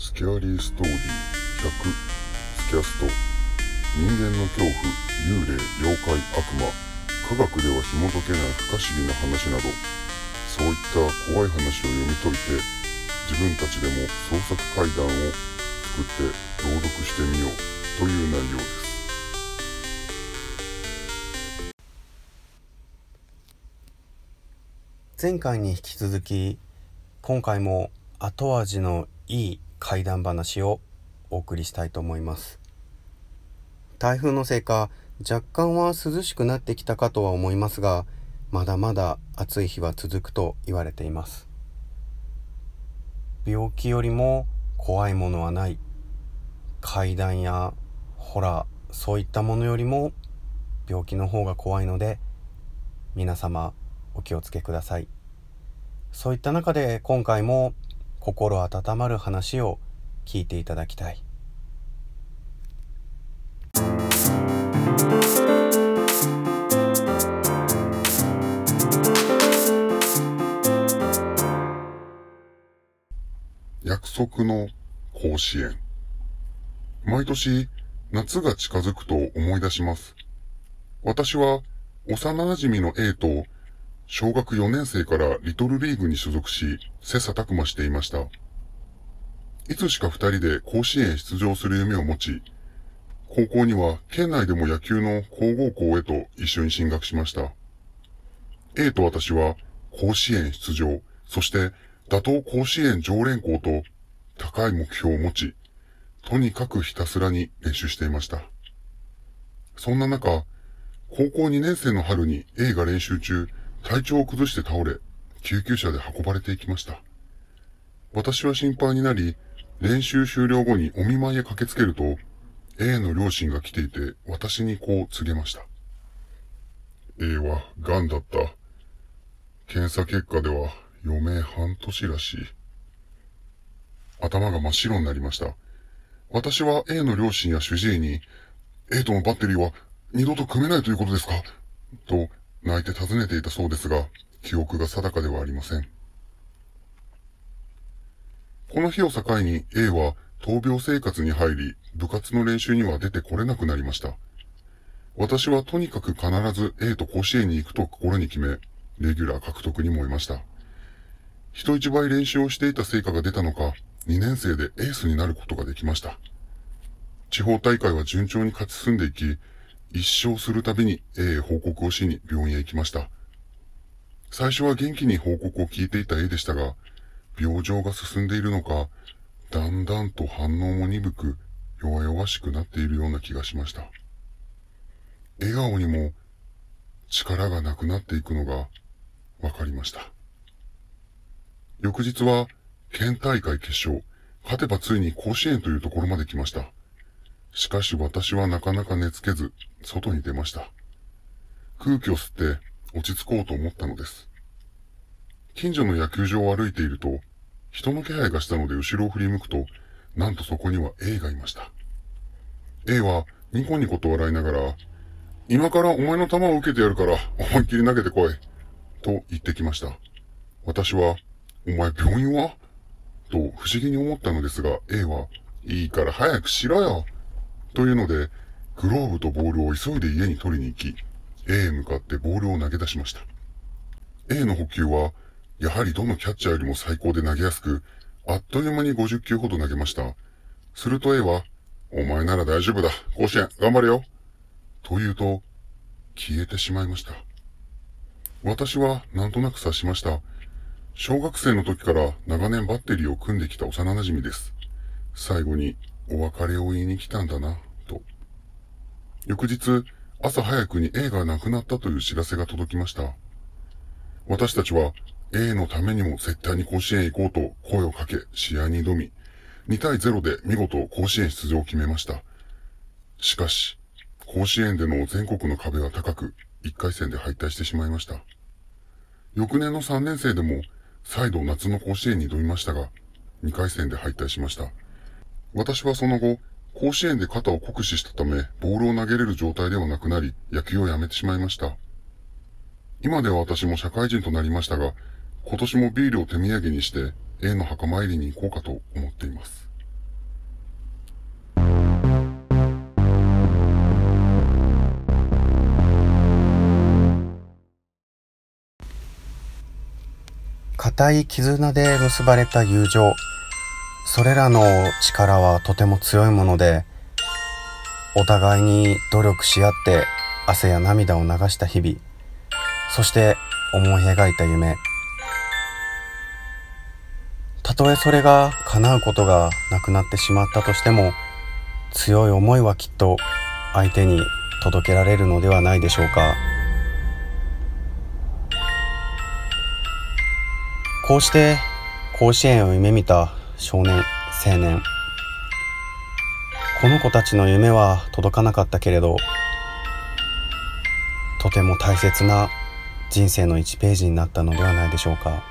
スキャリーストーリー100スキャスト。人間の恐怖幽霊妖怪悪魔。科学では紐解けない不可思議な話など。そういった怖い話を読み解いて自分たちでも創作怪談を作って朗読してみようという内容です。前回に引き続き今回も後味のいい怪談話をお送りしたいと思います。台風のせいか若干は涼しくなってきたかとは思いますがまだまだ暑い日は続くと言われています。病気よりも怖いものはない。怪談やホラーそういったものよりも病気の方が怖いので皆様お気をつけください。そういった中で今回も心温まる話を聞いていただきたい。約束の甲子園。毎年夏が近づくと思い出します。私は幼馴染の A と小学4年生からリトルリーグに所属し、切磋琢磨していました。いつしか二人で甲子園出場する夢を持ち、高校には県内でも野球の皇后校へと一緒に進学しました。A と私は甲子園出場、そして打倒甲子園常連校と高い目標を持ち、とにかくひたすらに練習していました。そんな中、高校2年生の春に A が練習中、体調を崩して倒れ、救急車で運ばれていきました。私は心配になり、練習終了後にお見舞いへ駆けつけると、A の両親が来ていて、私にこう告げました。A は癌だった。検査結果では余命半年らしい。頭が真っ白になりました。私は A の両親や主治医に、A とのバッテリーは二度と組めないということですか？と泣いて尋ねていたそうですが、記憶が定かではありません。この日を境に A は闘病生活に入り、部活の練習には出てこれなくなりました。私はとにかく必ず A と甲子園に行くと心に決め、レギュラー獲得に燃えました。人一倍練習をしていた成果が出たのか、2年生でエースになることができました。地方大会は順調に勝ち進んでいき、一生するたびに、えー、報告をしに病院へ行きました。最初は元気に報告を聞いていた A でしたが、病状が進んでいるのか、だんだんと反応も鈍く、弱々しくなっているような気がしました。笑顔にも力がなくなっていくのがわかりました。翌日は県大会決勝、勝てばついに甲子園というところまで来ました。しかし私はなかなか寝つけず、外に出ました。空気を吸って落ち着こうと思ったのです。近所の野球場を歩いていると、人の気配がしたので後ろを振り向くと、なんとそこには A がいました。A はニコニコと笑いながら、今からお前の球を受けてやるから思いっきり投げてこい。と言ってきました。私は、お前病院は？と不思議に思ったのですが、A は、いいから早くしろよ。というので、グローブとボールを急いで家に取りに行き、A へ向かってボールを投げ出しました。A の補給は、やはりどのキャッチャーよりも最高で投げやすく、あっという間に50球ほど投げました。すると A は、お前なら大丈夫だ。甲子園、頑張れよ。と言うと、消えてしまいました。私はなんとなく察しました。小学生の時から長年バッテリーを組んできた幼馴染です。最後にお別れを言いに来たんだな。翌日、朝早くに A が亡くなったという知らせが届きました。私たちは A のためにも絶対に甲子園行こうと声をかけ、試合に挑み、2対0で見事甲子園出場を決めました。しかし、甲子園での全国の壁は高く、1回戦で敗退してしまいました。翌年の3年生でも、再度夏の甲子園に挑みましたが、2回戦で敗退しました。私はその後、甲子園で肩を酷使したため、ボールを投げれる状態ではなくなり、野球をやめてしまいました。今では私も社会人となりましたが、今年もビールを手土産にして、A の墓参りに行こうかと思っています。固い絆で結ばれた友情。それらの力はとても強いものでお互いに努力し合って汗や涙を流した日々そして思い描いた夢。たとえそれが叶うことがなくなってしまったとしても強い思いはきっと相手に届けられるのではないでしょうか。こうして甲子園を夢見た少年青年。この子たちの夢は届かなかったけれどとても大切な人生の1ページになったのではないでしょうか。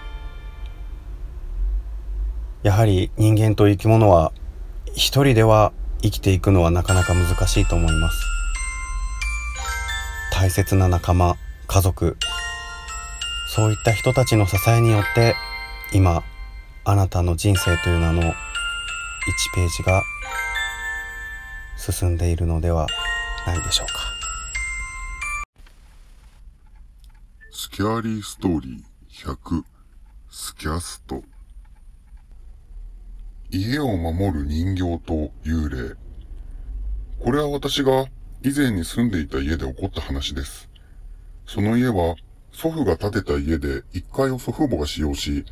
やはり人間と生き物は一人では生きていくのはなかなか難しいと思います。大切な仲間家族そういった人たちの支えによって今あなたの人生という名の1ページが進んでいるのではないでしょうか。スキャーリーストーリー100スキャスト。家を守る人形と幽霊。これは私が以前に住んでいた家で起こった話です。その家は祖父が建てた家で1階を祖父母が使用し、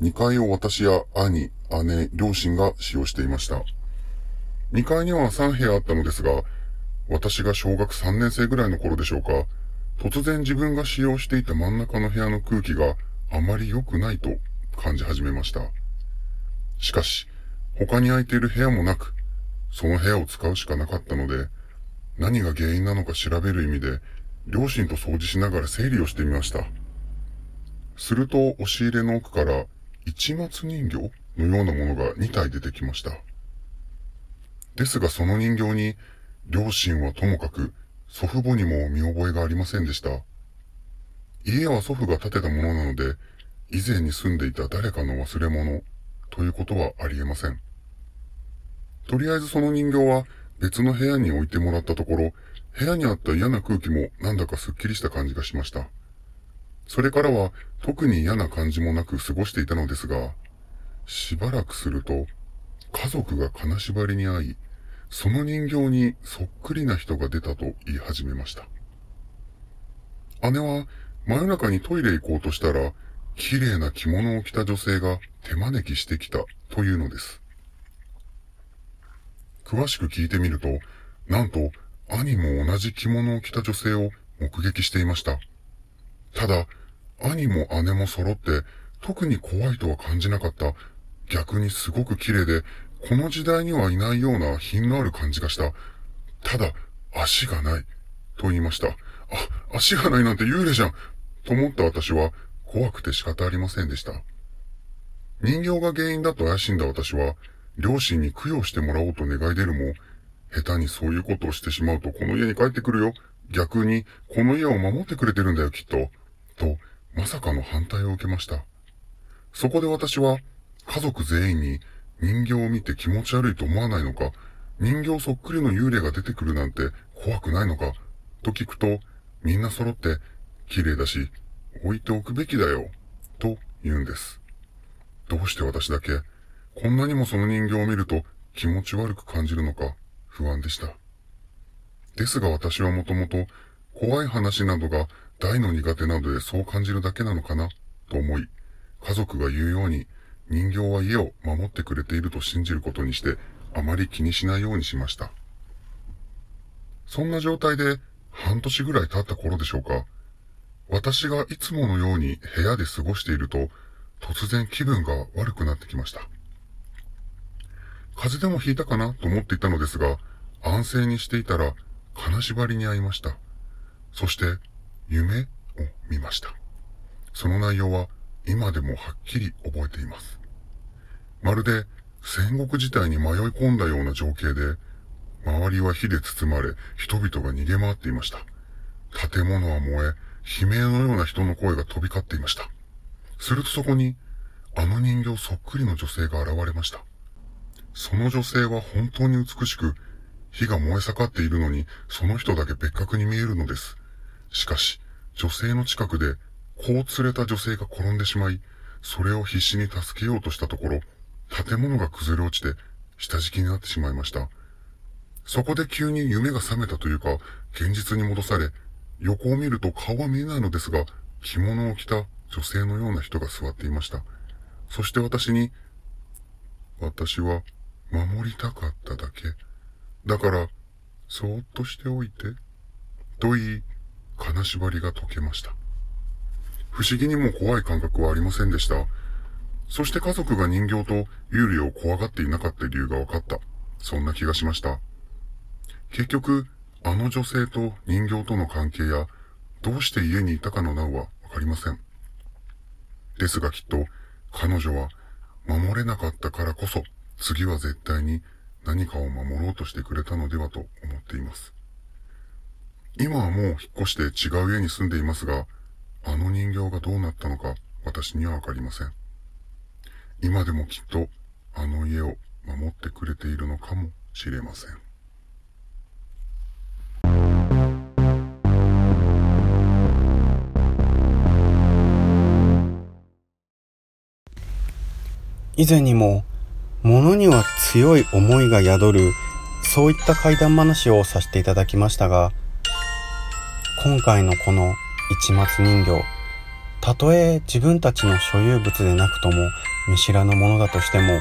2階を私や兄、姉、両親が使用していました。2階には3部屋あったのですが、私が小学3年生ぐらいの頃でしょうか、突然自分が使用していた真ん中の部屋の空気があまり良くないと感じ始めました。しかし、他に空いている部屋もなく、その部屋を使うしかなかったので、何が原因なのか調べる意味で、両親と掃除しながら整理をしてみました。すると、押し入れの奥から、市松人形のようなものが2体出てきました。ですがその人形に、両親はともかく、祖父母にも見覚えがありませんでした。家は祖父が建てたものなので、以前に住んでいた誰かの忘れ物ということはありえません。とりあえずその人形は別の部屋に置いてもらったところ、部屋にあった嫌な空気もなんだかスッキリした感じがしました。それからは特に嫌な感じもなく過ごしていたのですが、しばらくすると、家族が金縛りに遭い、その人形にそっくりな人が出たと言い始めました。姉は真夜中にトイレ行こうとしたら、綺麗な着物を着た女性が手招きしてきたというのです。詳しく聞いてみると、なんと兄も同じ着物を着た女性を目撃していました。ただ、兄も姉も揃って特に怖いとは感じなかった。逆にすごく綺麗で、この時代にはいないような品のある感じがした。ただ、足がない。と言いました。あ、足がないなんて幽霊じゃん。と思った私は怖くて仕方ありませんでした。人形が原因だと怪しんだ私は、両親に供養してもらおうと願い出るも、下手にそういうことをしてしまうとこの家に帰ってくるよ。逆に、この家を守ってくれてるんだよ、きっと。と、まさかの反対を受けました。そこで私は、家族全員に人形を見て気持ち悪いと思わないのか、人形そっくりの幽霊が出てくるなんて怖くないのか、と聞くと、みんな揃って、綺麗だし、置いておくべきだよ、と言うんです。どうして私だけ、こんなにもその人形を見ると気持ち悪く感じるのか不安でした。ですが私はもともと怖い話などが大の苦手などでそう感じるだけなのかなと思い、家族が言うように人形は家を守ってくれていると信じることにしてあまり気にしないようにしました。そんな状態で半年ぐらい経った頃でしょうか。私がいつものように部屋で過ごしていると突然気分が悪くなってきました。風邪でもひいたかなと思っていたのですが、安静にしていたら金縛りに会いました。そして、夢を見ました。その内容は今でもはっきり覚えています。まるで戦国時代に迷い込んだような情景で、周りは火で包まれ、人々が逃げ回っていました。建物は燃え、悲鳴のような人の声が飛び交っていました。するとそこに、あの人形そっくりの女性が現れました。その女性は本当に美しく、火が燃え盛っているのに、その人だけ別格に見えるのです。しかし、女性の近くで、子を連れた女性が転んでしまい、それを必死に助けようとしたところ、建物が崩れ落ちて下敷きになってしまいました。そこで急に夢が覚めたというか、現実に戻され、横を見ると顔は見えないのですが、着物を着た女性のような人が座っていました。そして私に、私は守りたかっただけ。だから、そーっとしておいて、と言い、金縛りが解けました。不思議にも怖い感覚はありませんでした。そして家族が人形と幽霊を怖がっていなかった理由が分かった。そんな気がしました。結局、あの女性と人形との関係や、どうして家にいたかのなおは分かりません。ですがきっと、彼女は守れなかったからこそ、次は絶対に何かを守ろうとしてくれたのではと思っています。今はもう引っ越して違う家に住んでいますが、あの人形がどうなったのか私にはわかりません。今でもきっとあの家を守ってくれているのかもしれません。以前にも物には強い思いが宿るそういった怪談話をさせていただきましたが今回のこの市松人形たとえ自分たちの所有物でなくとも見知らぬものだとしても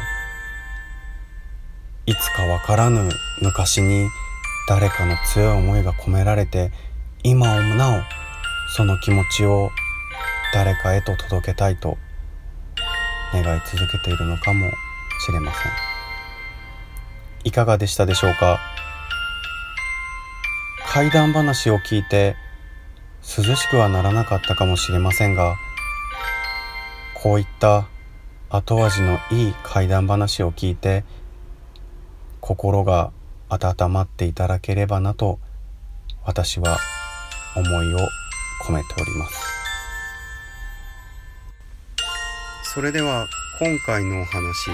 いつかわからぬ昔に誰かの強い思いが込められて今もなおその気持ちを誰かへと届けたいと願い続けているのかもしれません。いかがでしたでしょうか？怪談話を聞いて涼しくはならなかったかもしれませんがこういった後味のいい怪談話を聞いて心が温まっていただければなと私は思いを込めております。それでは今回のお話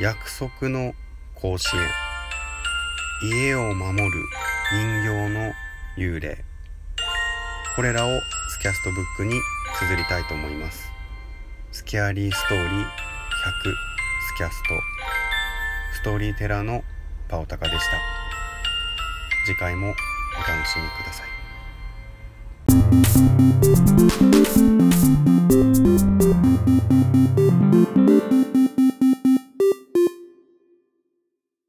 約束の甲子園。家を守る人形の幽霊。これらをスキャストブックに綴りたいと思います。スキャリーストーリー100スキャスト。ストーリーテラーのパオタカでした。次回もお楽しみください。